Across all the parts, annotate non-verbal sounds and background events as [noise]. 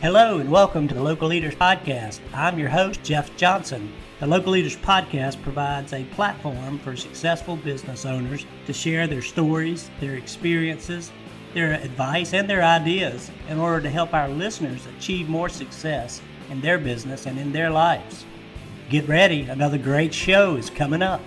Hello and welcome to the Local Leaders Podcast. I'm your host, Jeff Johnson. The Local Leaders Podcast provides a platform for successful business owners to share their stories, their experiences, their advice, and their ideas in order to help our listeners achieve more success in their business and in their lives. Get ready, another great show is coming up.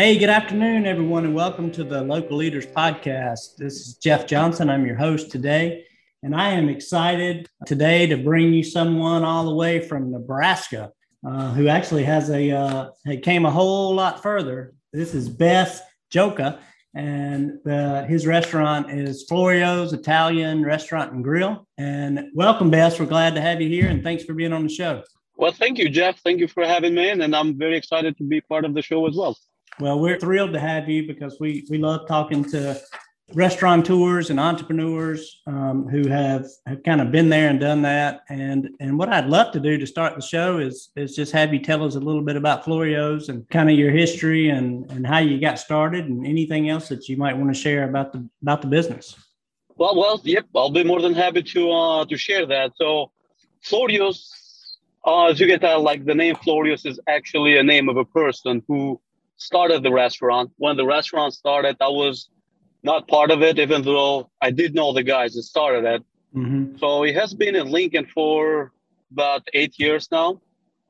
Hey, good afternoon, everyone, and welcome to the Local Leaders Podcast. This is Jeff Johnson. I'm your host today, and I am excited today to bring you someone all the way from Nebraska uh, who actually has a uh, came a whole lot further. This is Bes Gjoka, and the, his restaurant is Florio's Italian Restaurant and Grill. And welcome, Bes. We're glad to have you here, and thanks for being on the show. Well, thank you, Jeff. Thank you for having me, in, and I'm very excited to be part of the show as well. Well, we're thrilled to have you because we we love talking to restaurateurs and entrepreneurs um, who have, have kind of been there and done that. And and what I'd love to do to start the show is is just have you tell us a little bit about Florio's and kind of your history and and how you got started and anything else that you might want to share about the about the business. Well, well, yep, I'll be more than happy to uh, to share that. So, Florio's, uh, as you get that, like the name Florio's is actually a name of a person who started the restaurant. When the restaurant started, I was not part of it, even though I did know the guys that started it. Mm-hmm. So it has been in Lincoln for about eight years now.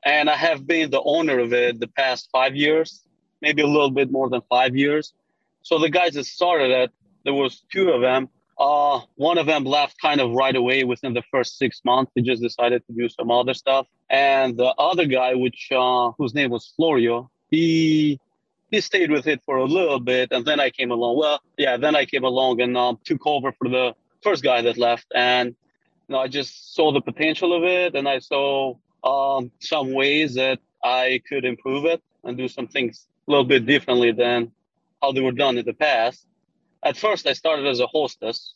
And I have been the owner of it the past five years, maybe a little bit more than five years. So the guys that started it, there was two of them. Uh, one of them left kind of right away within the first six months. He just decided to do some other stuff. And the other guy, which uh, whose name was Florio, he he stayed with it for a little bit, and then I came along. Well, yeah, then I came along and um, took over for the first guy that left, and you know, I just saw the potential of it, and I saw um, some ways that I could improve it and do some things a little bit differently than how they were done in the past. At first, I started as a hostess,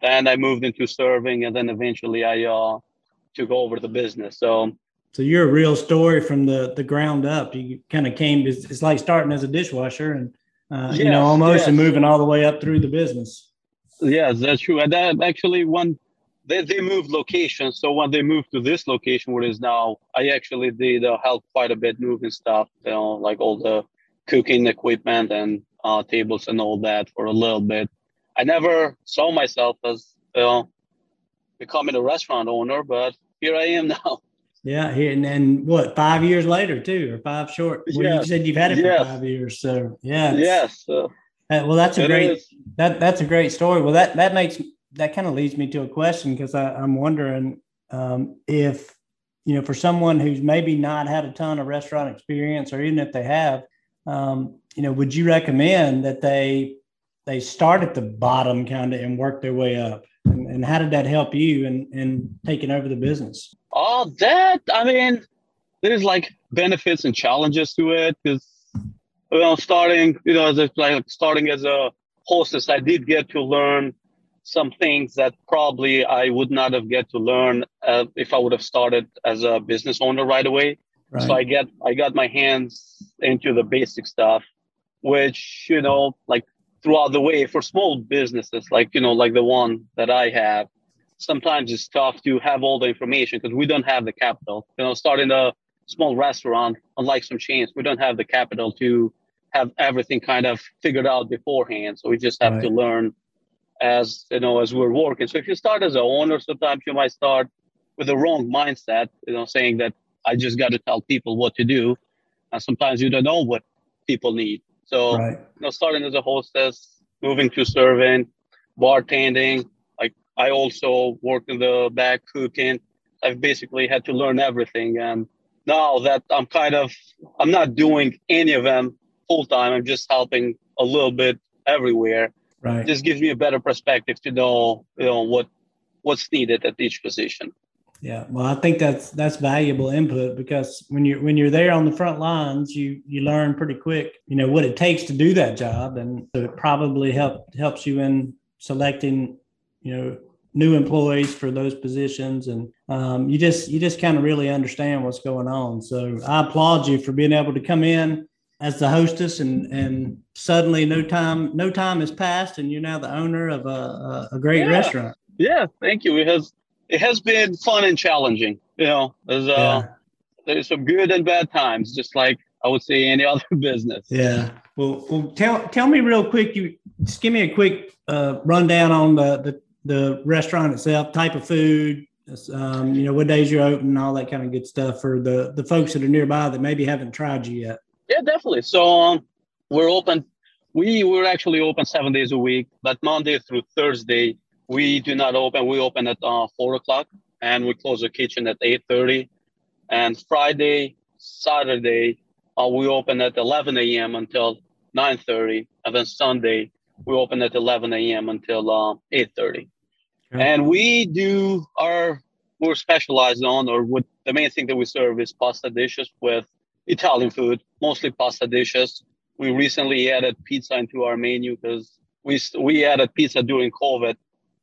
and I moved into serving, and then eventually I uh, took over the business. So so you're a real story from the the ground up. You kind of came. It's, it's like starting as a dishwasher, and uh, yes, you know almost yes. and moving all the way up through the business. Yes, that's true. And that actually when they, they moved locations, so when they moved to this location where it is now, I actually did uh, help quite a bit moving stuff. You know, like all the cooking equipment and uh, tables and all that for a little bit. I never saw myself as you know becoming a restaurant owner, but here I am [laughs] now. Yeah, and then what? Five years later, too, or five short. Well, yes. you said you've had it yes. for five years, so yeah. Yes. Uh, well, that's a great is. that that's a great story. Well, that that makes that kind of leads me to a question because I'm wondering um, if you know for someone who's maybe not had a ton of restaurant experience, or even if they have, um, you know, would you recommend that they they start at the bottom kind of and work their way up? And, how did that help you in in taking over the business? Oh, that I mean, there's like benefits and challenges to it because you know, starting, you know, as a, like starting as a hostess, I did get to learn some things that probably I would not have get to learn uh, if I would have started as a business owner right away. Right. So I get I got my hands into the basic stuff, which you know, like throughout the way for small businesses, like you know, like the one that I have, sometimes it's tough to have all the information because we don't have the capital. You know, starting a small restaurant, unlike some chains, we don't have the capital to have everything kind of figured out beforehand. So we just have right. to learn as you know as we're working. So if you start as a owner, sometimes you might start with the wrong mindset, you know, saying that I just got to tell people what to do. And sometimes you don't know what people need. So right. you know, starting as a hostess, moving to serving, bartending, Like I also worked in the back cooking. I've basically had to learn everything. And now that I'm kind of, I'm not doing any of them full time. I'm just helping a little bit everywhere. Right. Just gives me a better perspective to know, you know, what what's needed at each position. Yeah, well, I think that's that's valuable input because when you're when you're there on the front lines, you you learn pretty quick, you know, what it takes to do that job, and so it probably help helps you in selecting you know new employees for those positions, and um, you just you just kind of really understand what's going on. So I applaud you for being able to come in as the hostess, and and suddenly no time no time has passed, and you're now the owner of a, a great yeah. restaurant. Yeah, thank you. It has it has been fun and challenging. You know, there's uh, yeah. there's some good and bad times, just like I would say any [laughs] other business. Yeah. Well, well, tell tell me real quick. You just give me a quick uh, rundown on the, the the restaurant itself, type of food, um, you know, what days you're open, all that kind of good stuff for the the folks that are nearby that maybe haven't tried you yet. Yeah, definitely. So um, we're open. We were actually open seven days a week, but Monday through Thursday we do not open. We open at uh, four o'clock, and we close the kitchen at eight thirty. And Friday, Saturday, uh, we open at 11 a.m. until 9:30, and then Sunday we open at 11 a.m. until uh, 8:30. And we do our we're specialized on, or the main thing that we serve is pasta dishes with Italian food, mostly pasta dishes. We recently added pizza into our menu because we we added pizza during COVID,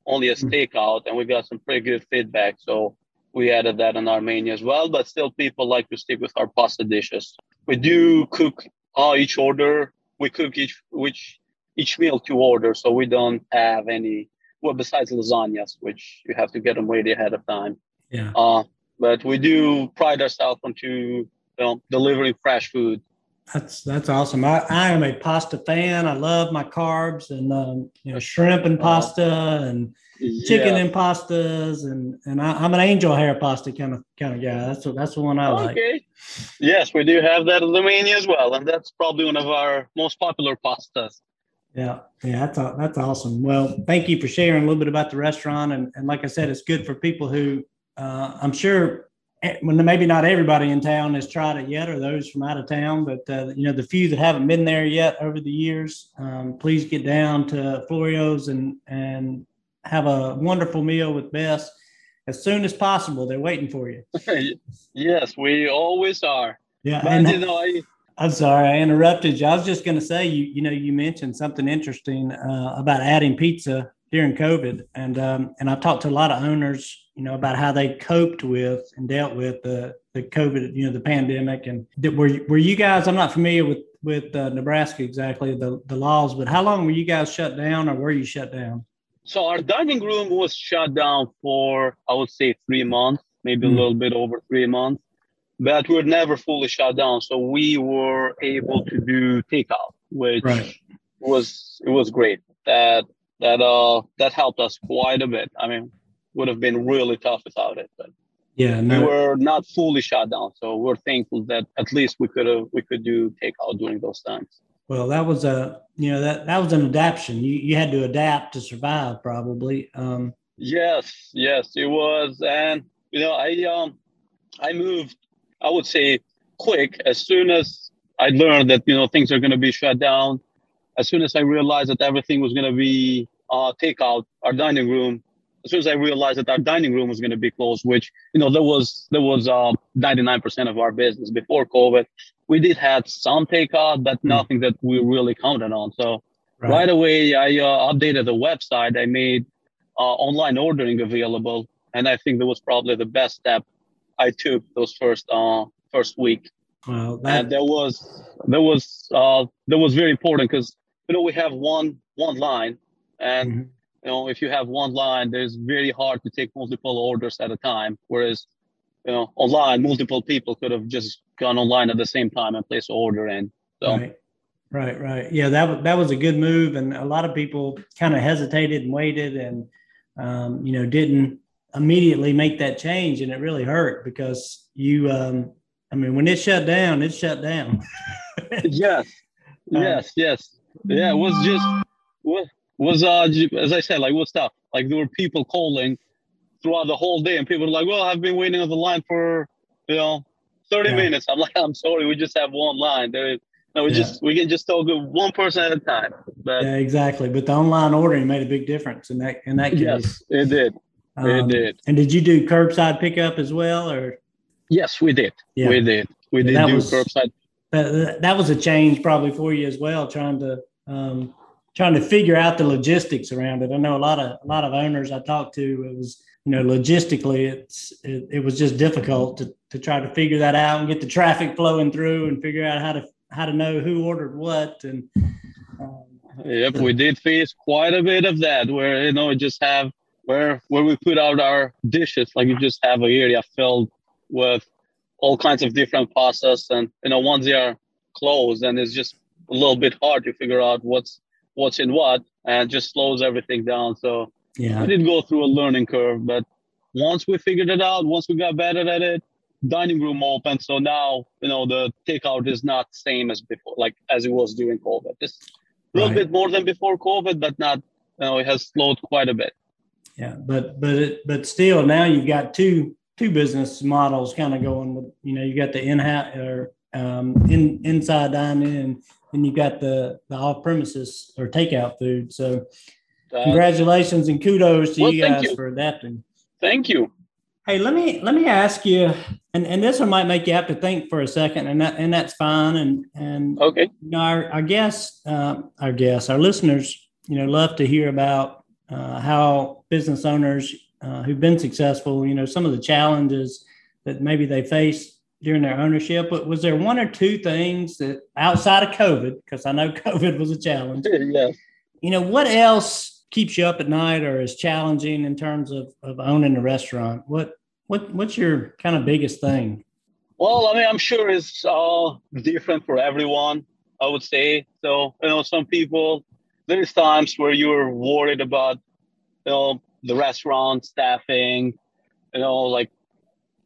only as mm. takeout, and we got some pretty good feedback. So we added that in our menu as well. But still, people like to stick with our pasta dishes. We do cook uh, each order. We cook each which each meal to order, so we don't have any. Well, besides lasagnas, which you have to get them ready ahead of time. Yeah. Uh, but we do pride ourselves onto you know, delivering fresh food. That's that's awesome. I, I am a pasta fan. I love my carbs and um, you know shrimp and pasta and chicken and pastas and and I, am an angel hair pasta kind of kind of guy. That's what that's the one I like. Okay. Yes, we do have that in menu as well, and that's probably one of our most popular pastas. Yeah, yeah, that's that's awesome. Well, thank you for sharing a little bit about the restaurant, and and like I said, it's good for people who uh, I'm sure maybe not everybody in town has tried it yet, or those from out of town, but uh, you know the few that haven't been there yet over the years, um, please get down to Florio's and and have a wonderful meal with Bes as soon as possible. They're waiting for you. [laughs] yes, we always are. Yeah, but, and you know, I, I'm sorry I interrupted you. I was just going to say you you know you mentioned something interesting uh, about adding pizza during COVID, and um, and I've talked to a lot of owners you know, about how they coped with and dealt with the the COVID, you know, the pandemic. And did, were were you guys? I'm not familiar with with uh, Nebraska exactly the the laws, but how long were you guys shut down, or were you shut down? So our dining room was shut down for I would say three months, maybe mm. a little bit over three months, but we were never fully shut down. So we were able to do takeout, which right. was it was great. That that uh that helped us quite a bit. I mean, would have been really tough without it. But yeah, no. we were not fully shut down, so we're thankful that at least we could have we could do takeout during those times. Well, that was a you know that that was an adaptation. You you had to adapt to survive, probably. Um, yes, yes, it was, and you know I um I moved. I would say quick as soon as I learned that you know things are going to be shut down. As soon as I realized that everything was going to be uh, takeout, our dining room as soon as I realized that our dining room was going to be closed, which you know there was there was uh, 99% of our business before COVID, we did have some takeout, but mm. nothing that we really counted on. So right, right away, I uh, updated the website. I made uh, online ordering available, and I think that was probably the best step I took those first uh, first week. Well, that... and there was there was uh, that was very important because you know we have one one line and. Mm-hmm you know, if you have one line, there's very hard to take multiple orders at a time. Whereas, you know, online, multiple people could have just gone online at the same time and placed an order in. So. Right. Right, right. Yeah, that that was a good move, and a lot of people kind of hesitated and waited, and um, you know didn't immediately make that change, and it really hurt because you. Um, I mean, when it shut down, it shut down. [laughs] [laughs] yes, yes, yes. Yeah, it was just what was uh as I said, like what's tough? Like there were people calling throughout the whole day, and people were like, "Well, I've been waiting on the line for you know 30 yeah. minutes." I'm like, "I'm sorry, we just have one line. There is no, we yeah. just we can just talk to one person at a time." But yeah, exactly. But the online ordering made a big difference in that in that case. Yes, it did. Um, it did. And did you do curbside pickup as well, or? Yes, we did. Yeah. We did. We did do was, curbside. That, that was a change probably for you as well, trying to um, trying to figure out the logistics around it. I know a lot of a lot of owners I talked to. It was you know logistically it's it, it was just difficult to to try to figure that out and get the traffic flowing through and figure out how to how to know who ordered what and. Um, yep, we did face quite a bit of that where you know we just have where where we put out our dishes like you just have an area filled with all kinds of different pastas and you know once they are closed and it's just a little bit hard to figure out what's what's in what and just slows everything down. So yeah. i did go through a learning curve but once we figured it out once we got better at it dining room open so now you know the takeout is not same as before like as it was during covid. It's a little right. bit more than before covid but not you know it has slowed quite a bit. Yeah but but it, but still now you've got two two business models kind of going with you know you got the in-house or um, in inside dining and and you got the the off premises or takeout food. So uh, congratulations and kudos to well, you guys you. for adapting. Thank you. Hey let me let me ask you and and this one might make you have to think for a second and that and that's fine and and okay. you know, our, our guests uh, our guests our listeners you know love to hear about uh, how business owners uh, who've been successful, you know, some of the challenges that maybe they face during their ownership. But was there one or two things that outside of COVID, because I know [laughs] COVID was a challenge. yeah. You know, what else keeps you up at night or is challenging in terms of, of owning a restaurant? What what what's your kind of biggest thing? Well, I mean, I'm sure it's all different for everyone. I would say so. You know, some people there's times where you're worried about you know the restaurant staffing you know like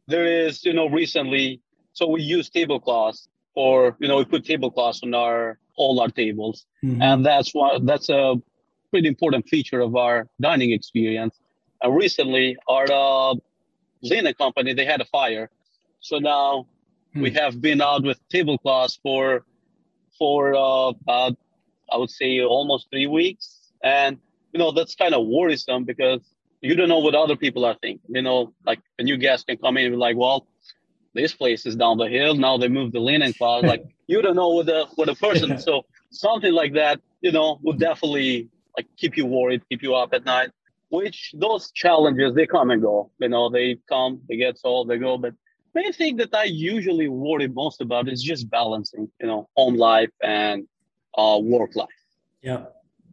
there is you know recently so we use tablecloths or you know we put tablecloths on our all our tables mm-hmm. and that's one that's a pretty important feature of our dining experience and recently our uh, linen company they had a fire so now mm-hmm. we have been out with tablecloths for for uh, about I would say almost three weeks. And, you know, that's kind of worrisome because you don't know what other people are thinking. You know, like a new guest can come in and be like, well, this place is down the hill. Now they moved the linen closet. [laughs] like you don't know what the what a person. so something like that, you know, would definitely like keep you worried, keep you up at night. Which those challenges they come and go. You know, they come, they get solved, they go. But main thing that I usually worry most about is just balancing, you know, home life and uh, work life. Yeah,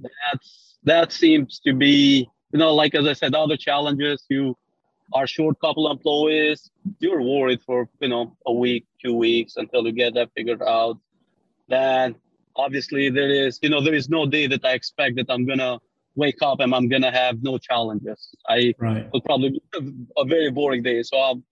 that's that seems to be you know like as I said, other challenges. You are short couple employees. You're worried for you know a week, two weeks until you get that figured out. Then obviously there is you know there is no day that I expect that I'm gonna wake up and I'm gonna have no challenges. I right. will probably be a very boring day. So I'm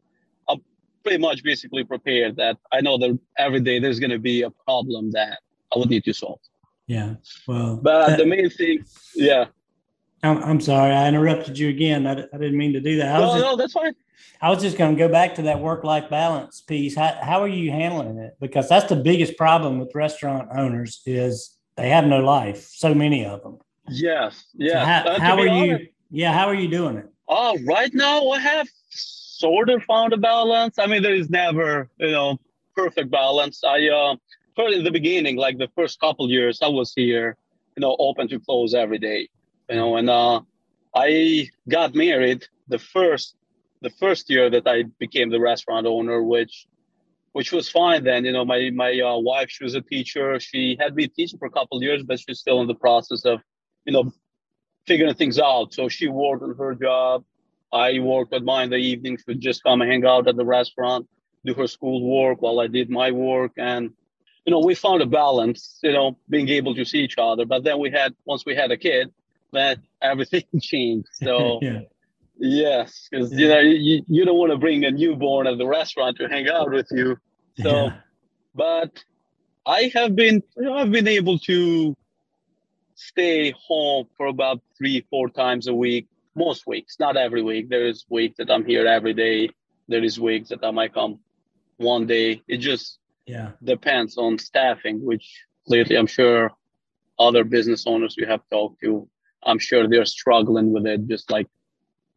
I'm pretty much basically prepared that I know that every day there's gonna be a problem that I would need to solve. Yeah. Well, but that, the main thing, yeah. I'm, I'm sorry, I interrupted you again. I, I didn't mean to do that. I no, just, no, that's fine. I was just going to go back to that work life balance piece. How, how are you handling it? Because that's the biggest problem with restaurant owners is they have no life. So many of them. Yes. Yeah. So how, how are honest, you? Yeah. How are you doing it? Oh, uh, right now I have sort of found a balance. I mean, there is never, you know, perfect balance. I, uh, in the beginning, like the first couple years, I was here, you know, open to close every day, you know, and uh, I got married the first the first year that I became the restaurant owner, which which was fine then. You know, my my uh, wife, she was a teacher. She had been teaching for a couple years, but she's still in the process of, you know, figuring things out. So she worked on her job. I worked with mine in the evenings. Would just come and hang out at the restaurant, do her school work while I did my work, and you know, we found a balance, you know, being able to see each other. But then we had, once we had a kid, that [laughs] everything [laughs] changed. So, [laughs] yeah. yes, because, yeah. you know, you, you don't want to bring a newborn at the restaurant to hang out with you. So, yeah. but I have been, you know, I've been able to stay home for about three, four times a week, most weeks, not every week. There is weeks that I'm here every day. There is weeks that I might come one day. It just yeah depends on staffing which lately i'm sure other business owners you have talked to i'm sure they're struggling with it just like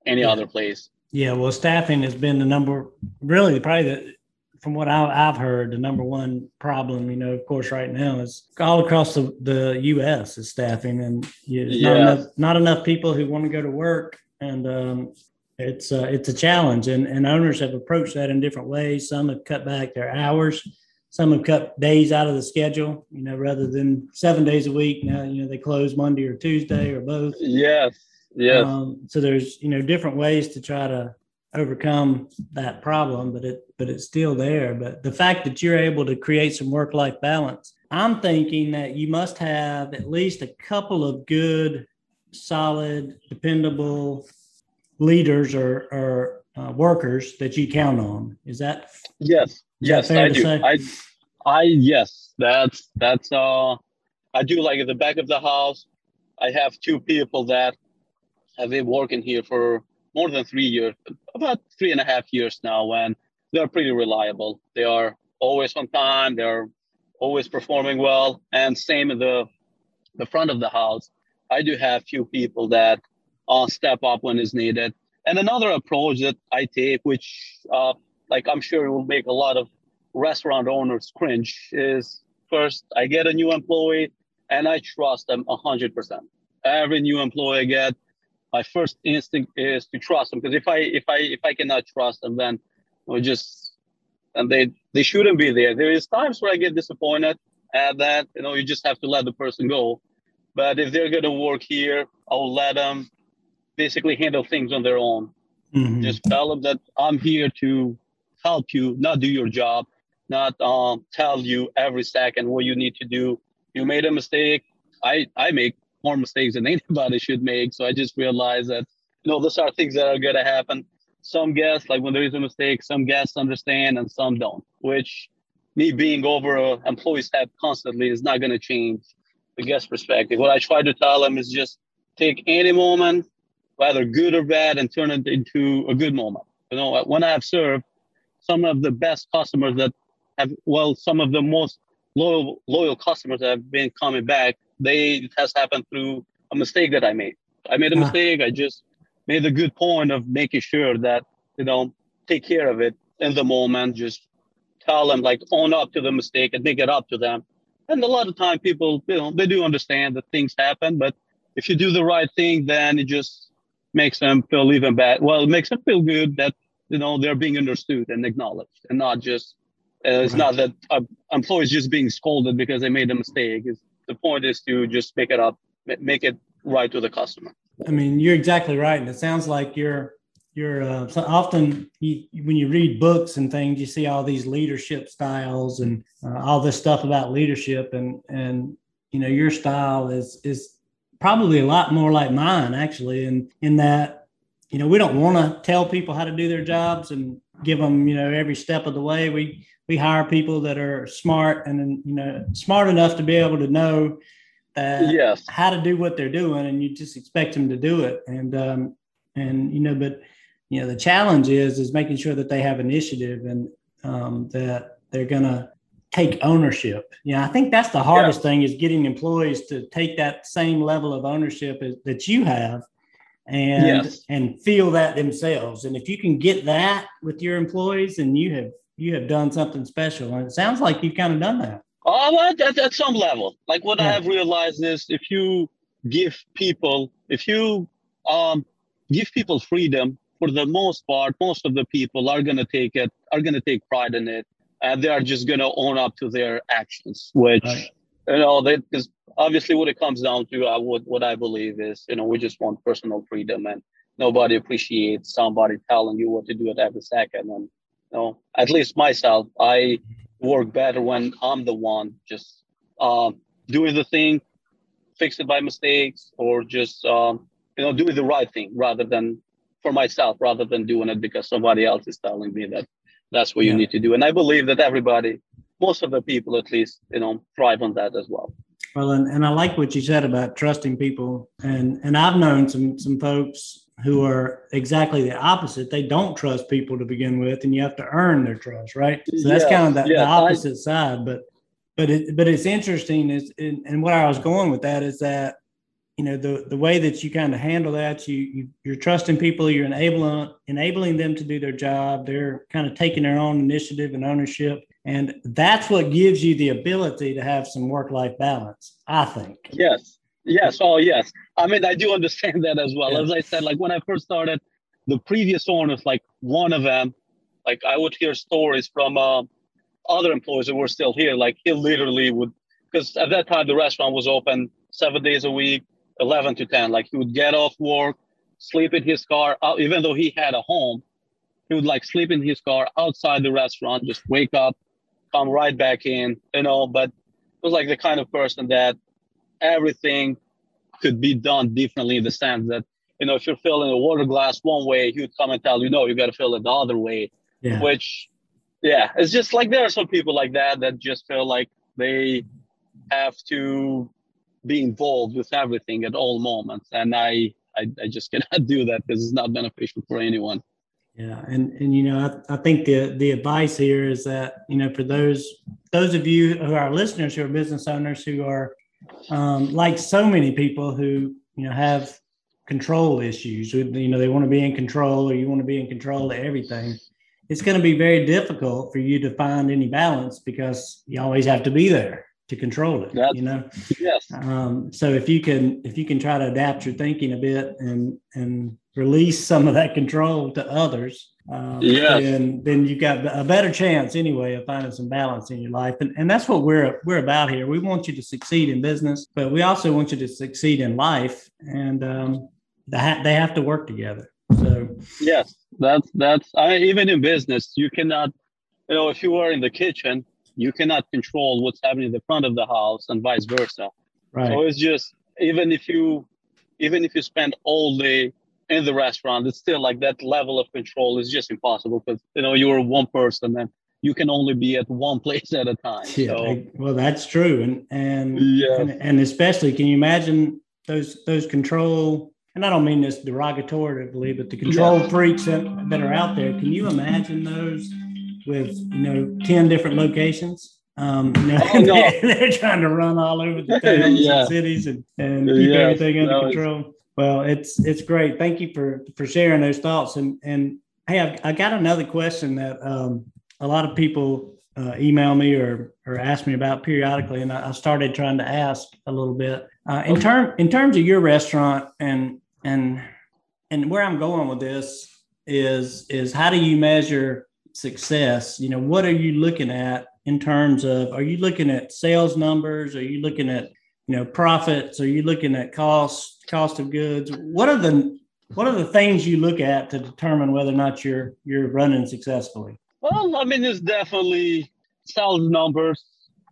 any yeah. other place yeah well staffing has been the number really probably the from what I, have heard, the number one problem, you know, of course, right now is all across the, the U.S. is staffing, and you know, not enough not enough people who want to go to work, and um, it's uh, it's a challenge. And and owners have approached that in different ways. Some have cut back their hours. Some have cut days out of the schedule. You know, rather than seven days a week, now you know they close Monday or Tuesday or both. Yes. Yes. Um, so there's you know different ways to try to overcome that problem, but it but it's still there. But the fact that you're able to create some work life balance, I'm thinking that you must have at least a couple of good, solid, dependable leaders or or uh, workers that you count on. Is that yes? Is yes, that I do. Say? I I yes, that's that's uh I do like at the back of the house. I have two people that have been working here for more than three years, about three and a half years now, and they're pretty reliable. They are always on time. They're always performing well, and same in the the front of the house. I do have few people that uh, step up when is needed. And another approach that I take, which uh, like I'm sure will make a lot of restaurant owners cringe, is first I get a new employee and I trust them hundred percent. Every new employee I get, my first instinct is to trust them because if I if I if I cannot trust them, then we just and they they shouldn't be there. There is times where I get disappointed at that. You know, you just have to let the person go. But if they're gonna work here, I'll let them basically handle things on their own. Mm-hmm. Just tell them that I'm here to help you, not do your job, not um, tell you every second what you need to do. You made a mistake. I I make more mistakes than [laughs] anybody should make. So I just realized that, you know, those are things that are going to happen. Some guests, like when there is a mistake, some guests understand and some don't, which me being over a employee's head constantly is not going to change the guest perspective. What I try to tell them is just take any moment, whether good or bad, and turn it into a good moment. You know, when I have served some of the best customers that have, well, some of the most loyal loyal customers that have been coming back they it has happened through a mistake that I made. I made a ah. mistake. I just made a good point of making sure that you know take care of it in the moment. Just tell them like own up to the mistake and make it up to them. And a lot of time people you know they do understand that things happen, but if you do the right thing, then it just makes them feel even bad. Well, it makes them feel good that you know they're being understood and acknowledged, and not just uh, it's right. not that uh, employees just being scolded because they made a mistake. It's the point is to just make it up, make it right to the customer. I mean, you're exactly right, and it sounds like you're you're uh, so often you, when you read books and things, you see all these leadership styles and uh, all this stuff about leadership, and and you know your style is is probably a lot more like mine actually, in in that you know we don't want to tell people how to do their jobs and give them you know every step of the way. We we hire people that are smart and you know smart enough to be able to know that yes. how to do what they're doing, and you just expect them to do it. And um, and you know, but you know, the challenge is is making sure that they have initiative and um, that they're gonna take ownership. Yeah, I think that's the hardest yeah. thing is getting employees to take that same level of ownership as, that you have and yes. and feel that themselves. And if you can get that with your employees, and you have you have done something special. And it sounds like you've kind of done that. Oh, at, at some level. Like what yeah. I have realized is if you give people, if you um, give people freedom, for the most part, most of the people are going to take it, are going to take pride in it. And they are just going to own up to their actions, which, right. you know, because obviously what it comes down to, uh, what, what I believe is, you know, we just want personal freedom and nobody appreciates somebody telling you what to do at every second. And you know, at least myself, I work better when I'm the one just um, doing the thing, fix it by mistakes, or just um, you know doing the right thing rather than for myself, rather than doing it because somebody else is telling me that that's what yeah. you need to do. And I believe that everybody, most of the people at least, you know, thrive on that as well. Well, and, and I like what you said about trusting people. And and I've known some some folks who are exactly the opposite. They don't trust people to begin with, and you have to earn their trust, right? So that's kind of the, the opposite I, side. But but it but it's interesting is and, and what I was going with that is that you know the the way that you kind of handle that you, you you're trusting people you're enabling enabling them to do their job they're kind of taking their own initiative and ownership and that's what gives you the ability to have some work life balance i think. Yes. Yes. Oh yes. I mean i do understand that as well. Yeah. as i said like when i first started the previous owners like one of them like i would hear stories from uh, other employees who were still here like he literally would because at that time the restaurant was open seven days a week 11 to 10 like he would get off work sleep in his car uh, even though he had a home he would like sleep in his car outside the restaurant just wake up come right back in you know but it was like the kind of person that everything could be done differently in the sense that you know if you're filling a water glass one way he would come and tell you no you got to fill it the other way yeah. which yeah it's just like there are some people like that that just feel like they have to be involved with everything at all moments. And i i, I just cannot [laughs] do that because it's not beneficial for anyone. Yeah and and you know I, I think the the advice here is that you know for those those of you who are listeners who are business owners who are um, like so many people who you know have control issues you know they want to be in control or you want to be in control of everything it's going to be very difficult for you to find any balance because you always have to be there to control it That's, you know? yes. Um, so if you can if you can try to adapt your thinking a bit and and release some of that control to others um, yes. then then you've got a better chance anyway of finding some balance in your life. And, and that's what we're we're about here. We want you to succeed in business but we also want you to succeed in life. And um, they, ha- they have to work together. So yes that's that's I, even in business you cannot you know if you are in the kitchen you cannot control what's happening in the front of the house and vice versa. Right. So it's just even if you even if you spend all day in the restaurant, it's still like that level of control is just impossible because you know you're one person and you can only be at one [laughs] place at a time. Yeah, so, well, that's true, and and, yeah. and and especially, can you imagine those those control? And I don't mean this derogatorily, but the control yeah. freaks that, that are out there. Can you imagine those with you know 10 different locations um, you know, oh, [laughs] no. they're trying to run all over the [laughs] towns yeah. and cities and, and keep yes, everything under control. Well, it's it's great. Thank you for for sharing those thoughts. And and hey, I've, I got another question that um, a lot of people uh, email me or or ask me about periodically, and I, I started trying to ask a little bit uh, in term in terms of your restaurant and and and where I'm going with this is is how do you measure success, you know, what are you looking at in terms of are you looking at sales numbers? Are you looking at, you know, profits? Are you looking at cost, cost of goods? What are the what are the things you look at to determine whether or not you're you're running successfully? Well, I mean, it's definitely sales numbers.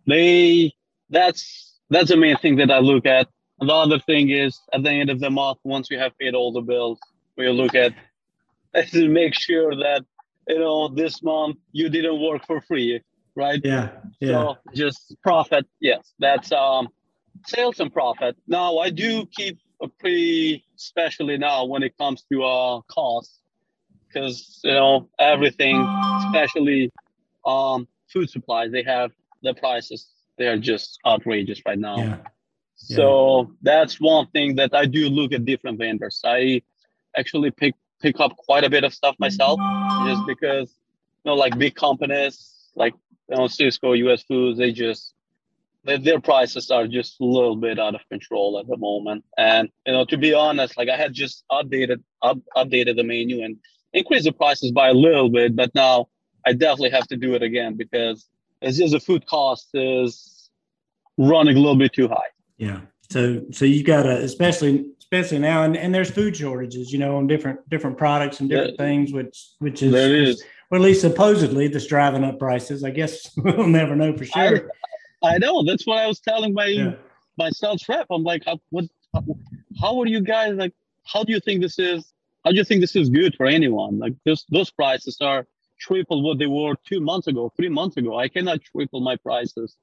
They that's that's the main thing that I look at. The other thing is at the end of the month, once we have paid all the bills, we look at [laughs] make sure that you know, this month you didn't work for free, right? Yeah. Yeah. So just profit. Yes, that's um sales and profit. Now I do keep a pretty, especially now when it comes to uh costs, because you know everything, especially um food supplies, they have the prices. They are just outrageous right now. Yeah. So yeah. that's one thing that I do look at different vendors. I actually pick pick up quite a bit of stuff myself just because you know like big companies like you know Sysco, US Foods, they just they, their prices are just a little bit out of control at the moment. And you know, to be honest, like I had just updated up, updated the menu and increased the prices by a little bit, but now I definitely have to do it again because it's just the food cost is running a little bit too high. Yeah. So so you gotta especially especially now, and, and there's food shortages, you know, on different different products and different things, which which is, there is. or at least supposedly that's driving up prices. I guess [laughs] we'll never know for sure. I, I know. That's what I was telling my yeah. my sales rep. I'm like, how, what? How, are you guys like? How do you think this is? How do you think this is good for anyone? Like this, those prices are triple what they were two months ago, three months ago. I cannot triple my prices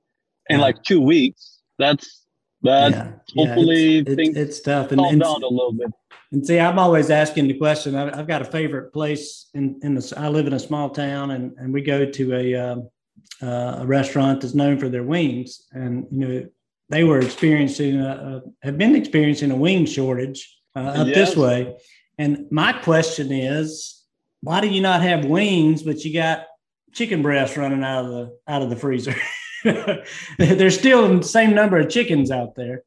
in like two weeks. That's but yeah, hopefully yeah, it's, things it's, tough and, and down a little bit. And see, I'm always asking the question. I've, I've, got a favorite place in in the. I live in a small town, and and we go to a uh, uh, a restaurant that's known for their wings, and you know they were experiencing a, a, have been experiencing a wing shortage uh, up yes. this way. And my question is, why do you not have wings, but you got chicken breasts running out of the out of the freezer? [laughs] There's still the same number of chickens out there.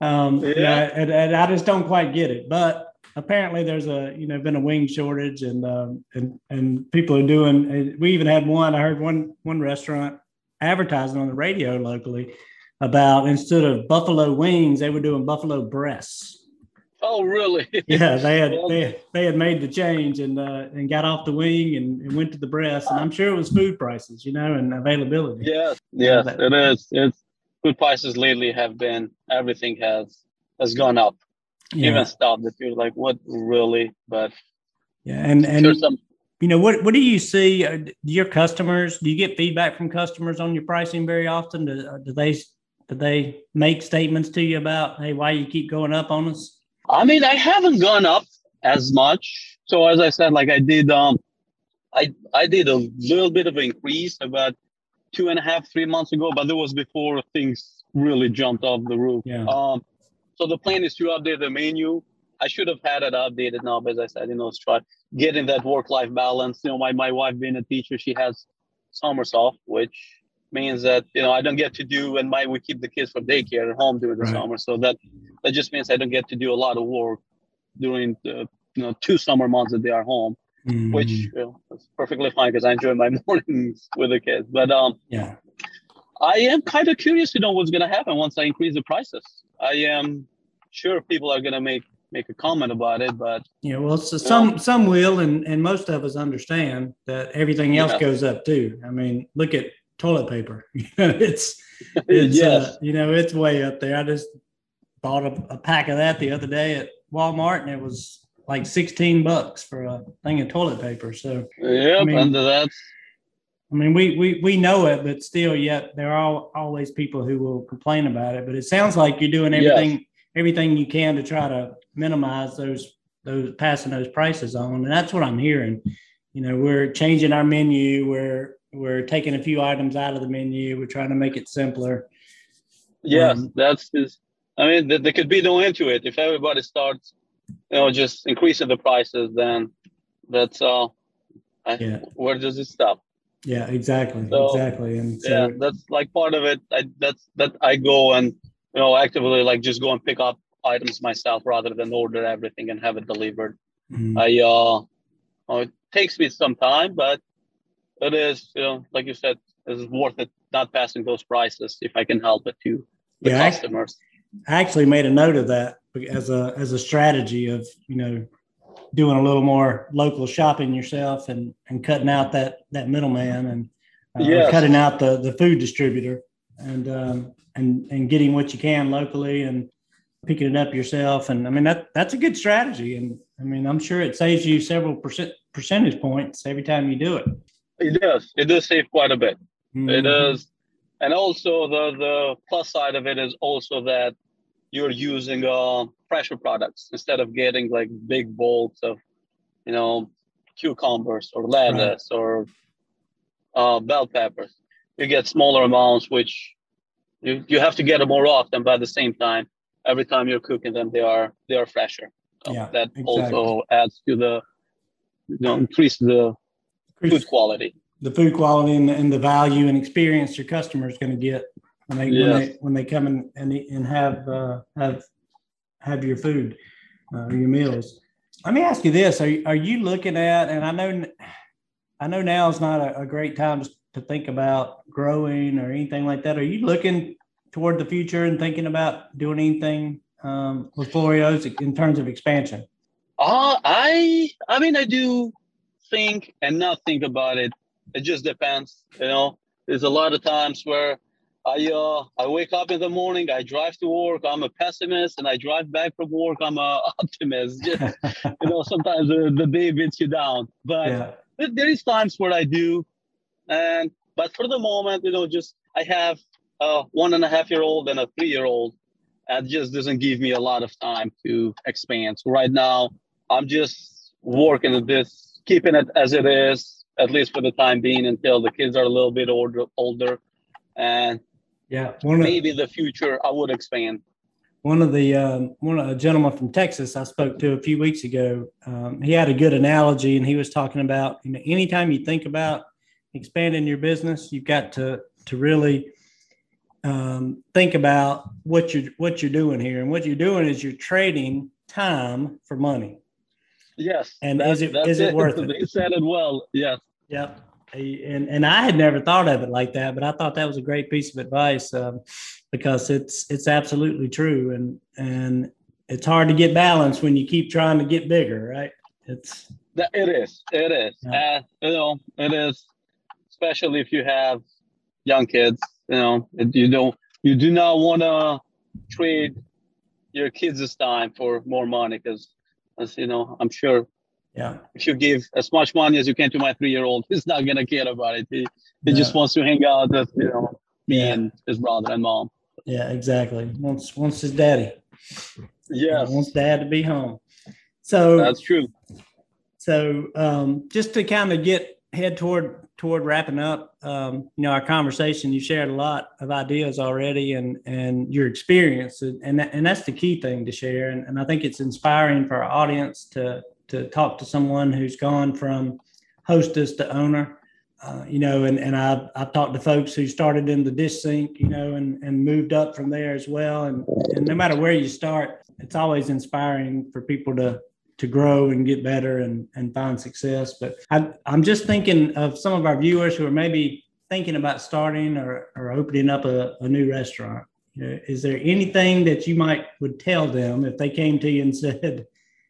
Um, yeah. and, and, I just don't quite get it. But apparently, there's a you know been a wing shortage, and um, and and people are doing. We even had one. I heard one one restaurant advertising on the radio locally about instead of buffalo wings, they were doing buffalo breasts. Oh, really? [laughs] yeah, they had they, they had made the change and uh, and got off the wing and, and went to the breast, and I'm sure it was food prices, you know, and availability. Yes, yes, it is. It's food prices lately have been everything has has gone up. Yeah. Even stuff that you're like, what really? But yeah, and and sure some, you know what what do you see? Uh, your customers? Do you get feedback from customers on your pricing very often? Do, uh, do they do they make statements to you about hey why you keep going up on us? I mean, I haven't gone up as much. So as I said, like I did, um, I I did a little bit of an increase about two and a half, three months ago, but that was before things really jumped off the roof. Yeah. Um, so the plan is to update the menu. I should have had it updated now, but as I said, you know, try getting that work-life balance. You know, my, my wife being a teacher, she has summers off, which means that you know I don't get to do and my we keep the kids from daycare at home during the right. summer. So that that just means I don't get to do a lot of work during the you know two summer months that they are home mm. which you know, is perfectly fine because I enjoy my [laughs] mornings with the kids. But um, yeah, I am kind of curious to know what's going to happen once I increase the prices. I am sure people are going to make make a comment about it, but yeah, well, so some some will, and and most of us understand that everything else yeah. goes up too. I mean, look at toilet paper. [laughs] it's it's uh, yes. uh, you know it's way up there. I just bought a, a pack of that the other day at Walmart, and it was like 16 bucks for a thing of toilet paper. So, yeah, I mean, and that's. I mean, we, we, we know it, but still, yet there are always people who will complain about it. But it sounds like you're doing everything yes. everything you can to try to minimize those those passing those prices on, and that's what I'm hearing. You know, we're changing our menu. We're we're taking a few items out of the menu. We're trying to make it simpler. Yes, um, that's just. I mean, there could be no end to it if everybody starts you know just increasing the prices then that's uh yeah. where does it stop yeah exactly so, exactly and so, yeah that's like part of it I, that's that i go and you know actively like just go and pick up items myself rather than order everything and have it delivered mm-hmm. i uh oh, it takes me some time but it is you know like you said it's worth it not passing those prices if i can help it to the yeah, customers I actually made a note of that as a as a strategy of you know doing a little more local shopping yourself and and cutting out that that middleman and uh, yes. cutting out the the food distributor and um, and and getting what you can locally and picking it up yourself and I mean that that's a good strategy and I mean I'm sure it saves you several percent percentage points every time you do it. It does. It does save quite a bit. Mm-hmm. It does. And also the the plus side of it is also that you're using uh, pressure products instead of getting like big bolts of, you know, cucumbers or lettuce right. or uh, bell peppers. You get smaller amounts, which you, you have to get them more often, but at the same time, every time you're cooking them, they are they are fresher. So yeah, that exactly. also adds to the you know increase the food quality. The food quality and the, and the value and experience your customer is going to get when they yes. when they when they come in and and have uh, have have your food uh, your meals. Let me ask you this: Are are you looking at? And I know I know now is not a, a great time to think about growing or anything like that. Are you looking toward the future and thinking about doing anything um, with Florio's in terms of expansion? Uh, I I mean I do think and not think about it. It just depends. You know, there's a lot of times where I uh I wake up in the morning, I drive to work, I'm a pessimist, and I drive back from work, I'm a [laughs] optimist. Just, [laughs] you know, sometimes the, the day beats you down. But yeah. there is times where I do. And but for the moment, you know, just I have a one and a half year old and a three year old. And just doesn't give me a lot of time to expand. So right now I'm just working at this, keeping it as it is, at least for the time being until the kids are a little bit older older. And Yeah, maybe in the future I would expand. One of the um, one of a gentleman from Texas I spoke to a few weeks ago, um, he had a good analogy, and he was talking about you know anytime you think about expanding your business, you've got to to really um, think about what you're what you're doing here, and what you're doing is you're trading time for money. Yes, and is it is it, it worth [laughs] it? They said it well. Yes. Yep. And and I had never thought of it like that, but I thought that was a great piece of advice um, because it's it's absolutely true, and and it's hard to get balance when you keep trying to get bigger, right? It's it is it is yeah. uh, you know it is especially if you have young kids you know you don't you do not want to trade your kids' time for more money because as you know i'm sure yeah. if you give as much money as you can to my three-year-old [laughs] he's not gonna care about it. He, he yeah. just wants to hang out with you know me yeah. and his brother and mom. Yeah exactly. Wants wants his daddy. Yeah wants dad to be home. So that's true. so um, just to kind of get head toward toward wrapping up, um, you know, our conversation, you shared a lot of ideas already and, and your experience. And, that, and that's the key thing to share. And, and I think it's inspiring for our audience to, to talk to someone who's gone from hostess to owner. Uh, you know, and, and I've, I've talked to folks who started in the dish sink, you know, and, and moved up from there as well. And, and no matter where you start, it's always inspiring for people to, to grow and get better and, and find success. But I, I'm just thinking of some of our viewers who are maybe thinking about starting or, or opening up a, a new restaurant. You know, is there anything that you might would tell them if they came to you and [laughs] said,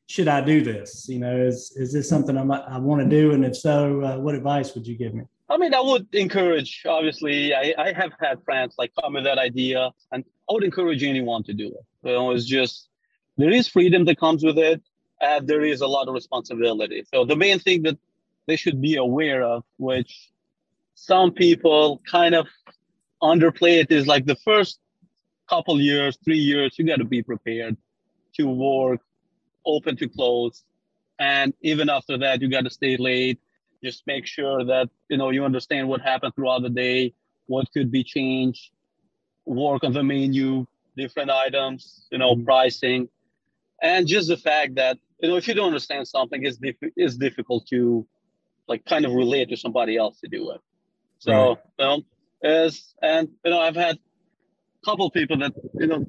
should I do this? You know, is, is this something I'm, I want to do? And if so, uh, what advice would you give me? I mean, I would encourage, obviously, I, I have had friends like come with that idea, and I would encourage anyone to do it. You know, it's just, there is freedom that comes with it uh, there is a lot of responsibility. So the main thing that they should be aware of, which some people kind of underplay it, is like the first couple years, three years, you got to be prepared to work, open to close, and even after that, you got to stay late. Just make sure that you know you understand what happened throughout the day, what could be changed, work on the menu, different items, you know, mm-hmm. pricing, and just the fact that you know if you don't understand something it's, diff- it's difficult to like kind of relate to somebody else to do it so right. you know as and you know i've had a couple people that you know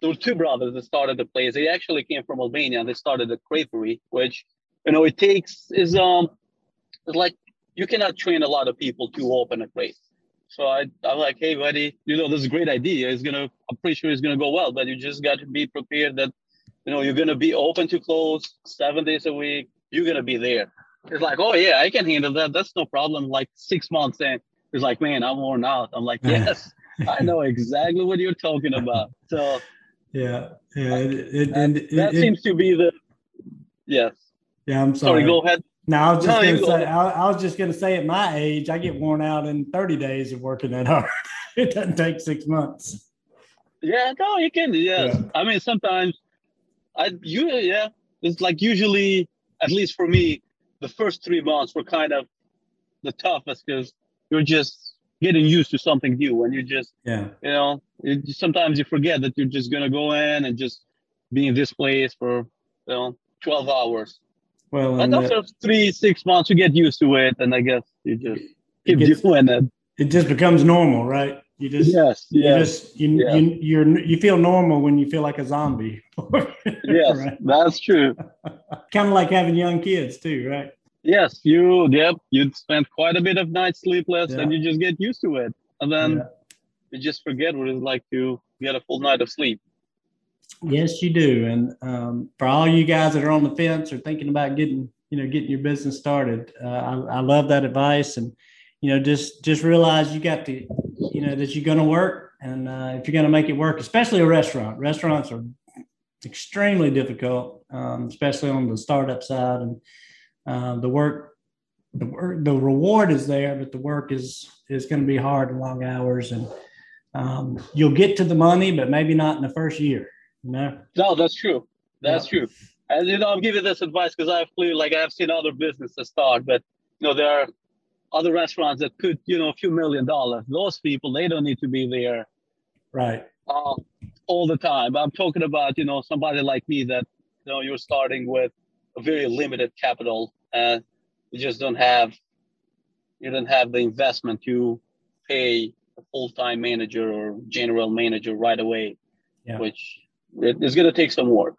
there were two brothers that started the place they actually came from albania and they started a creperie which you know it takes is um it's like you cannot train a lot of people to open a crepe so I, I'm like, hey, buddy, you know, this is a great idea. It's gonna, I'm pretty sure it's gonna go well, but you just got to be prepared that you know, you're gonna be open to close seven days a week. You're gonna be there. It's like, oh yeah, I can handle that. That's no problem. Like six months in, it's like, man, I'm worn out. I'm like, yes, I know exactly what you're talking about. So yeah, yeah, it, it, that, it, that seems to be the yes. Yeah, I'm sorry. sorry go ahead. No, I was just no, gonna say. I, I, was just gonna say, at my age, I get worn out in 30 days of working that hard. [laughs] it doesn't take six months. Yeah, no, you can. Yes, yeah. I mean sometimes I you yeah, it's like usually at least for me, the first three months were kind of the toughest because you're just getting used to something new and you just yeah. you know it, sometimes you forget that you're just gonna go in and just be in this place for you know 12 hours. Well and, and uh, after three six months you get used to it and i guess you just keep gets, doing it. it just becomes normal right you just yes, you yes, just you, yes. you you're you feel normal when you feel like a zombie. [laughs] yes, right? that's true. [laughs] kind of like having young kids too, right? Yes, you yep, you spend quite a bit of nights sleepless yeah. and you just get used to it. And then yeah. you just forget what it's like to get a full night of sleep. Yes, you do. And um, for all you guys that are on the fence or thinking about getting, you know, getting your business started, uh, I, I love that advice. And you know, just just realize you got to know that you're going to work and uh, if you're going to make it work especially a restaurant. Restaurants are extremely difficult um, especially on the startup side and uh, the work the work the reward is there but the work is is going to be hard and long hours and um, you'll get to the money but maybe not in the first year you know? No that's true. That's yeah. true. And you know i'm giving this advice because i've clearly like i've seen other businesses start but you know there are other restaurants that could, you know, a few million dollars. Those people, they don't need to be there Right. Uh, all the time. I'm talking about you know somebody like me that you know you're starting with a very limited capital and you just don't have you don't have the investment to pay a full-time manager or general manager right away, yeah. which it is going to take some work.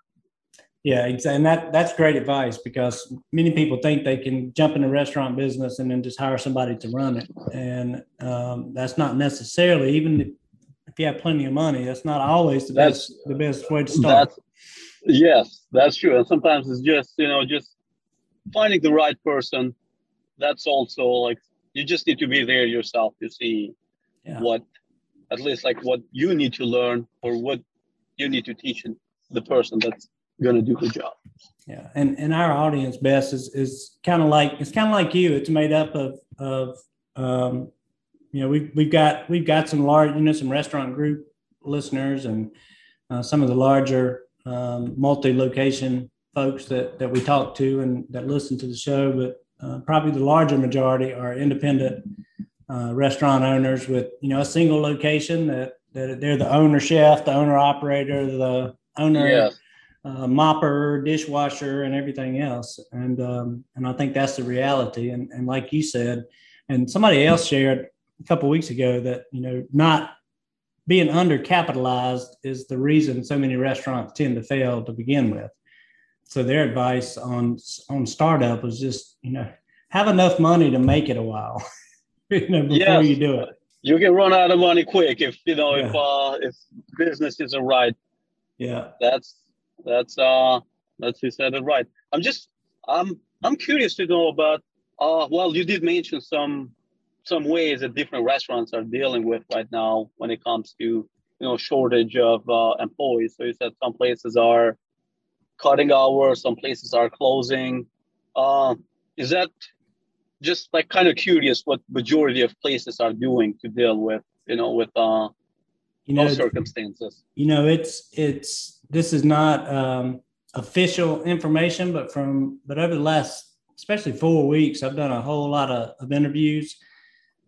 Yeah, and that that's great advice because many people think they can jump in the restaurant business and then just hire somebody to run it, and um, that's not necessarily even if you have plenty of money. That's not always the that's, best the best way to start. That's, yes, that's true, and sometimes it's just you know just finding the right person. That's also like you just need to be there yourself to see yeah. what at least like what you need to learn or what you need to teach the person that's going to do the job. Yeah, and and our audience, Bes, is is kind of like it's kind of like you. It's made up of of um, you know we've we've got we've got some large you know some restaurant group listeners and uh, some of the larger um, multi-location folks that that we talk to and that listen to the show, but uh, probably the larger majority are independent uh, restaurant owners with you know a single location that that they're the owner chef, the owner operator, the owner yeah. Uh, mopper, dishwasher, and everything else. And um, and I think that's the reality. And and like you said, and somebody else shared a couple weeks ago that you know not being undercapitalized is the reason so many restaurants tend to fail to begin with. So their advice on on startup was just you know have enough money to make it a while, [laughs] you know, before yes. you do it you can run out of money quick if you know yeah. if uh if business isn't right yeah that's that's uh that's you said it right. I'm just i'm i'm curious to know about uh well you did mention some some ways that different restaurants are dealing with right now when it comes to you know shortage of uh, employees. So you said some places are cutting hours some places are closing. Uh is that just like kind of curious what majority of places are doing to deal with you know with uh you know circumstances? you know it's it's this is not um official information but from but over the last especially four weeks i've done a whole lot of, of interviews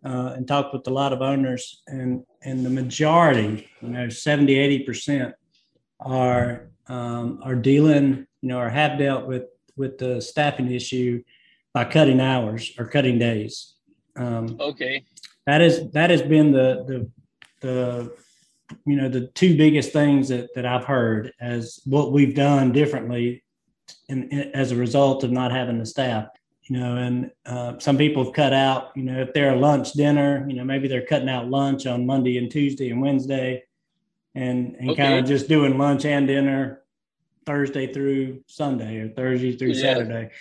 uh, and talked with a lot of owners and and the majority you know 70 80 percent are um, are dealing you know or have dealt with with the staffing issue by cutting hours or cutting days. Um, okay. That is that has been the the the you know the two biggest things that that I've heard as what we've done differently, in, in as a result of not having the staff. You know, and uh, some people have cut out. You know, if they're a lunch dinner, you know, maybe they're cutting out lunch on Monday and Tuesday and Wednesday, and and okay. kind of just doing lunch and dinner Thursday through Sunday or Thursday through yeah. Saturday.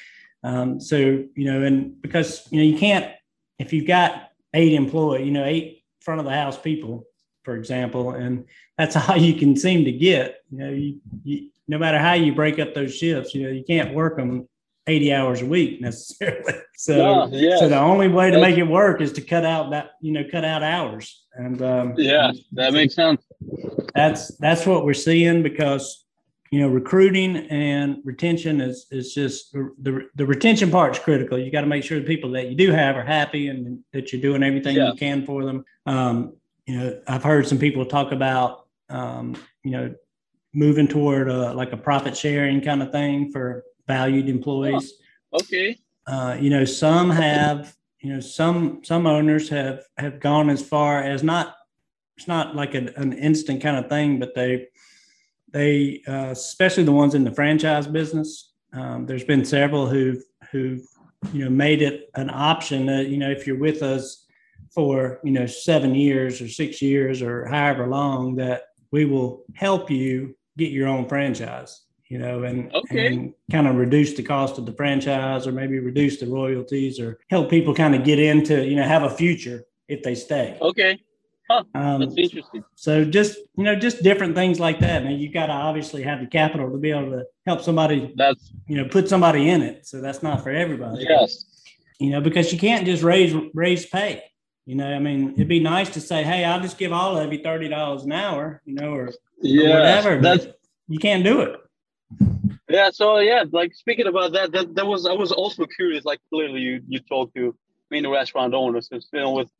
Um, so, you know, and because, you know, you can't, if you've got eight employee, you know, eight front of the house people, for example, and that's [laughs] all you can seem to get, you know, you, you, no matter how you break up those shifts, you know, you can't work them 80 hours a week [laughs] necessarily. So, no, yes. so the only way to make it work is to cut out that, you know, cut out hours. And, um, yeah, that makes sense. That's, that's what we're seeing because you know, recruiting and retention is is just the the retention part is critical. You got to make sure the people that you do have are happy and that you're doing everything yeah. you can for them. Um, you know, I've heard some people talk about um, you know moving toward a, like a profit sharing kind of thing for valued employees. Oh, okay. Uh, you know, some have you know some some owners have have gone as far as not it's not like an, an instant kind of thing, but they they, uh, especially the ones in the franchise business, um, there's been several who've who've you know made it an option that you know if you're with us for you know seven years or six years or however long that we will help you get your own franchise you know and, okay. and kind of reduce the cost of the franchise or maybe reduce the royalties or help people kind of get into you know have a future if they stay okay Huh, um, that's interesting. So just you know, just different things like that. Now you got to obviously have the capital to be able to help somebody. That's you know, put somebody in it. So that's not for everybody. Yes. You know, because you can't just raise raise pay. You know, I mean, it'd be nice to say, "Hey, I'll just give all of you thirty dollars an hour," you know, or, yeah, or whatever. That's you can't do it. Yeah. So yeah, like speaking about that, that that was I was also curious. Like clearly, you you talked to many restaurant owners, you know, with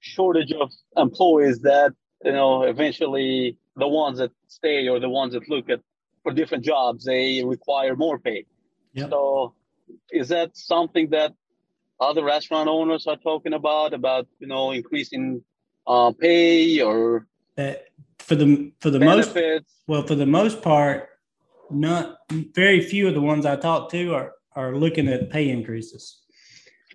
shortage of employees that you know, eventually the ones that stay or the ones that look at for different jobs, they require more pay. Yep. So is that something that other restaurant owners are talking about, about, you know, increasing uh, pay or uh, for the for the benefits? most well for the most part not very few of the ones i talk to are are looking at pay increases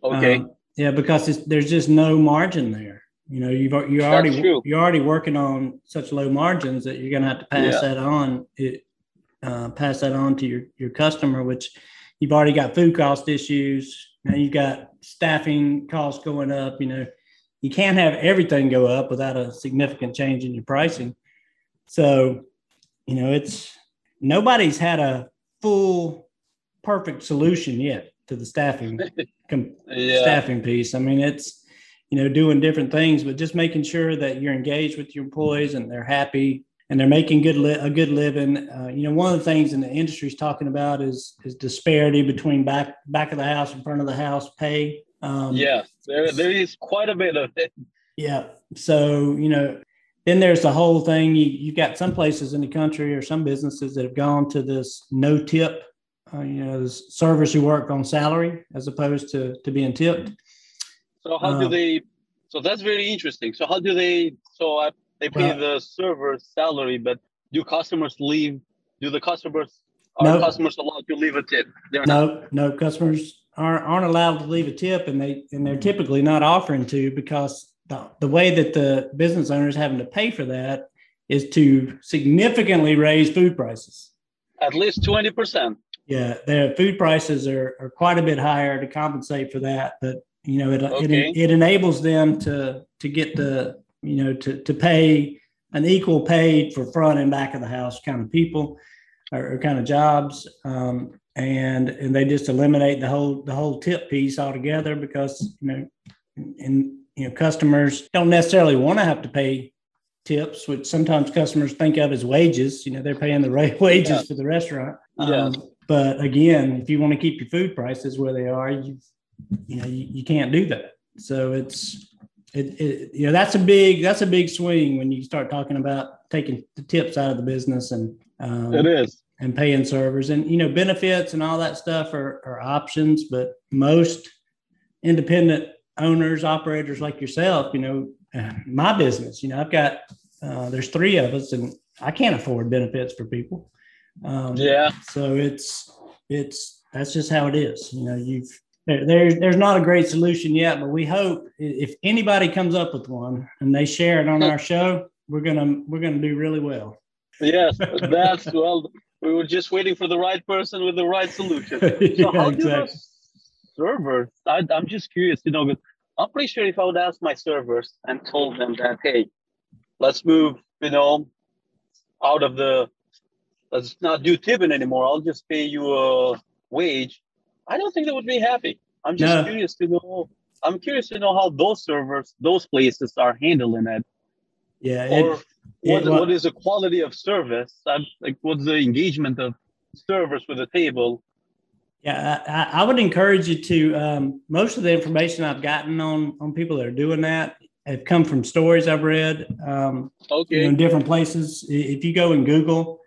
okay um, yeah because there's just no margin there you know, you've you're already you're already working on such low margins that you're going to have to pass yeah. that on. It, uh, pass that on to your your customer, which you've already got food cost issues. Now you've got staffing costs going up. You know, you can't have everything go up without a significant change in your pricing. So, you know, it's nobody's had a full perfect solution yet to the staffing [laughs] yeah. staffing piece. I mean, it's you know, doing different things, but just making sure that you're engaged with your employees and they're happy and they're making good li- a good living. Uh, you know, one of the things in the industry is talking about is is disparity between back back of the house and front of the house pay. Um, yes, there there is quite a bit of it. Yeah. So you know, then there's the whole thing. You you've got some places in the country or some businesses that have gone to this no tip. Uh, you know, servers who work on salary as opposed to to being tipped. So how do um, they? So that's very interesting. So how do they? So uh, they pay well, the server salary, but do customers leave? Do the customers are no, customers allowed to leave a tip? They're no, not. no customers aren't aren't allowed to leave a tip, and they and they're typically not offering to because the, the way that the business owners having to pay for that is to significantly raise food prices. At least twenty percent. Yeah, their food prices are, are quite a bit higher to compensate for that, but you know, it, okay. it, it enables them to to get the you know to to pay an equal paid for front and back of the house kind of people or, or kind of jobs. Um, and and they just eliminate the whole the whole tip piece altogether because you know and you know customers don't necessarily want to have to pay tips which sometimes customers think of as wages you know they're paying the right [laughs] wages yeah. for the restaurant yeah. Um, but again if you want to keep your food prices where they are you've you know you, you can't do that so it's it, it, you know that's a big that's a big swing when you start talking about taking the tips out of the business and um, it is. and paying servers. And you know benefits and all that stuff are, are options but most independent owners operators like yourself you know [sighs] my business you know i've got uh, there's three of us and i can't afford benefits for people. Um, yeah. so it's it's that's just how it is. You know you've there's there's not a great solution yet, but we hope if anybody comes up with one and they share it on our show, we're gonna we're gonna do really well. Yes, that's well. We were just waiting for the right person with the right solution. [laughs] So yeah, how exactly. do servers? I, I'm just curious, you know. I'm pretty sure if I would ask my servers and told them that, hey, let's move, you know, out of the, let's not do tipping anymore. I'll just pay you a wage I don't think they would be happy. I'm just no. curious to know. I'm curious to know how those servers, those places are handling it. Yeah. Or it, what, it, what is the quality of service? I'm, like, what's the engagement of servers with the table? Yeah, I, I would encourage you to. Um, most of the information I've gotten on on people that are doing that have come from stories I've read. Um, okay. You know, in different places. If you go and Google,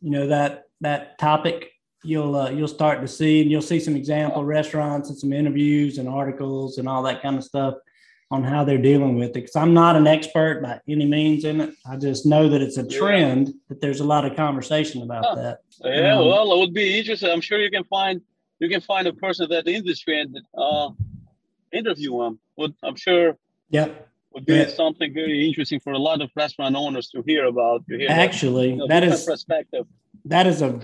you know that that topic, you'll uh, you'll start to see and you'll see some example restaurants and some interviews and articles and all that kind of stuff on how they're dealing with it because i'm not an expert by any means in it i just know that it's a trend yeah. that there's a lot of conversation about huh. that yeah um, well it would be interesting i'm sure you can find you can find a person that industry and uh, interview them would i'm sure yep would be yeah. something very interesting for a lot of restaurant owners to hear about to hear actually that, you know, that is perspective that is a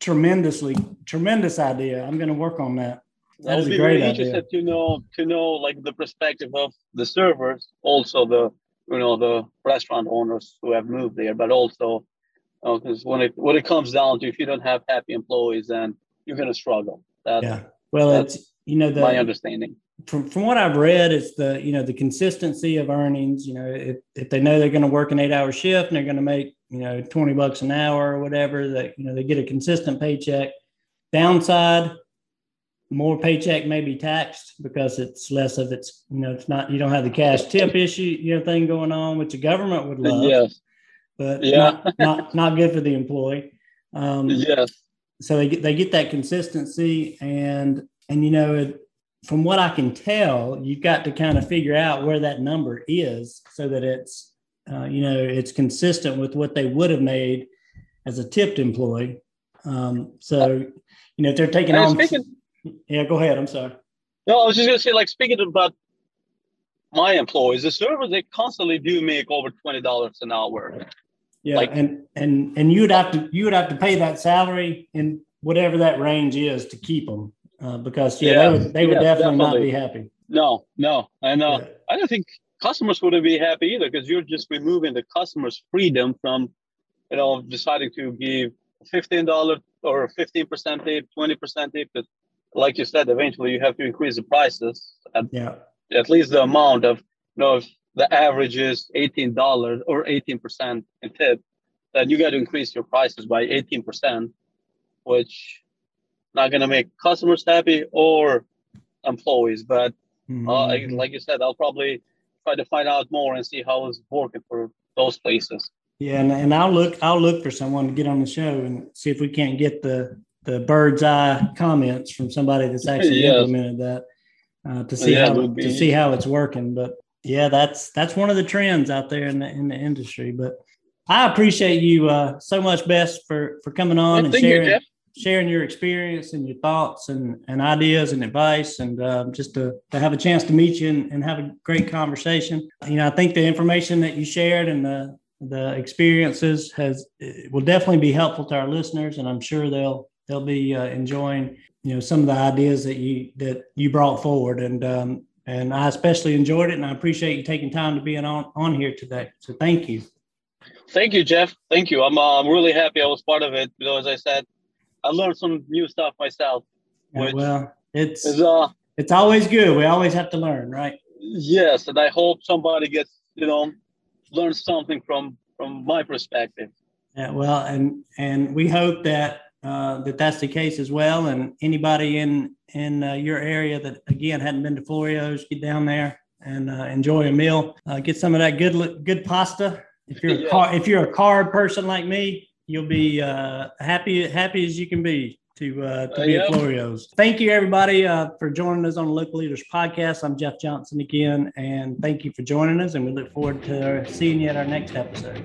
tremendously tremendous idea. I'm going to work on that. That would be very interested to know to know like the perspective of the servers, also the you know the restaurant owners who have moved there, but also because uh, when it when it comes down to if you don't have happy employees, then you're going to struggle. That, yeah. Well, that's it's you know the, my understanding. From from what I've read, it's the you know the consistency of earnings. You know, if if they know they're going to work an eight hour shift and they're going to make you know, 20 bucks an hour or whatever that, you know, they get a consistent paycheck. Downside, more paycheck may be taxed because it's less of it's you know it's not you don't have the cash tip issue you know thing going on which the government would love yes but yeah not not, not good for the employee um, yes so they get they get that consistency and and you know it, from what i can tell you've got to kind of figure out where that number is so that it's uh, you know it's consistent with what they would have made as a tipped employee um, so you know if they're taking on speaking, yeah, go ahead. I'm sorry. No, I was just gonna say, like speaking about my employees, the servers they constantly do make over twenty dollars an hour. Yeah, like, and and and you would have to you would have to pay that salary in whatever that range is to keep them, uh, because yeah, yeah, they would they would yeah, definitely, definitely, not be happy. No, no, and uh, yeah. I don't think customers wouldn't be happy either because you're just removing the customer's freedom from, you know, deciding to give fifteen dollars or fifteen percent tip, twenty percent tip But like you said, eventually you have to increase the prices at, yeah. at least the amount of, you know, if the average is $18 or 18% in tip, then you got to increase your prices by 18%, which not going to make customers happy or employees. But mm-hmm. uh, like you said, I'll probably try to find out more and see how it's working for those places. Yeah, and, and I'll look I'll look for someone to get on the show and see if we can't get the the bird's eye comments from somebody that's [laughs] actually yes. implemented that uh, to see yeah, how to see how it's working. But yeah, that's that's one of the trends out there in the in the industry. But I appreciate you uh, so much, Bes, for for coming on and sharing you, sharing your experience and your thoughts and, and ideas and advice, and uh, just to, to have a chance to meet you and, and have a great conversation. You know, I think the information that you shared and the the experiences has will definitely be helpful to our listeners, and I'm sure they'll they'll be uh, enjoying you know some of the ideas that you that you brought forward and um, and I especially enjoyed it and I appreciate you taking time to be on on here today. So thank you. Thank you, Jeff. Thank you. I'm uh, I'm really happy I was part of it. You know, as I said, I learned some new stuff myself. Yeah, well, it's is, uh, it's always good. We always have to learn, right? Yes, and I hope somebody gets you know learns something from from my perspective. Yeah, well, and and we hope that uh, that that's the case as well. And anybody in in uh, your area that again hadn't been to Florio's, get down there and uh, enjoy a meal. Uh, get some of that good good pasta. If you're a [laughs] car, if you're a carb person like me, you'll be uh, happy happy as you can be to uh, to be at Florio's. Thank you everybody for joining us on the Local Leaders Podcast. I'm Jeff Johnson again, and thank you for joining us. And we look forward to seeing you at our next episode.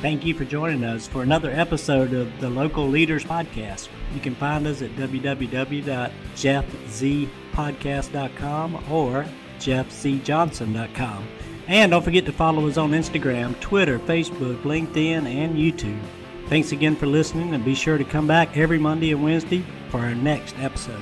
Thank you for joining us for another episode of the Local Leaders Podcast. You can find us at www.jeffzpodcast.com or jeffcjohnson.com. And don't forget to follow us on Instagram, Twitter, Facebook, LinkedIn, and YouTube. Thanks again for listening, and be sure to come back every Monday and Wednesday for our next episode.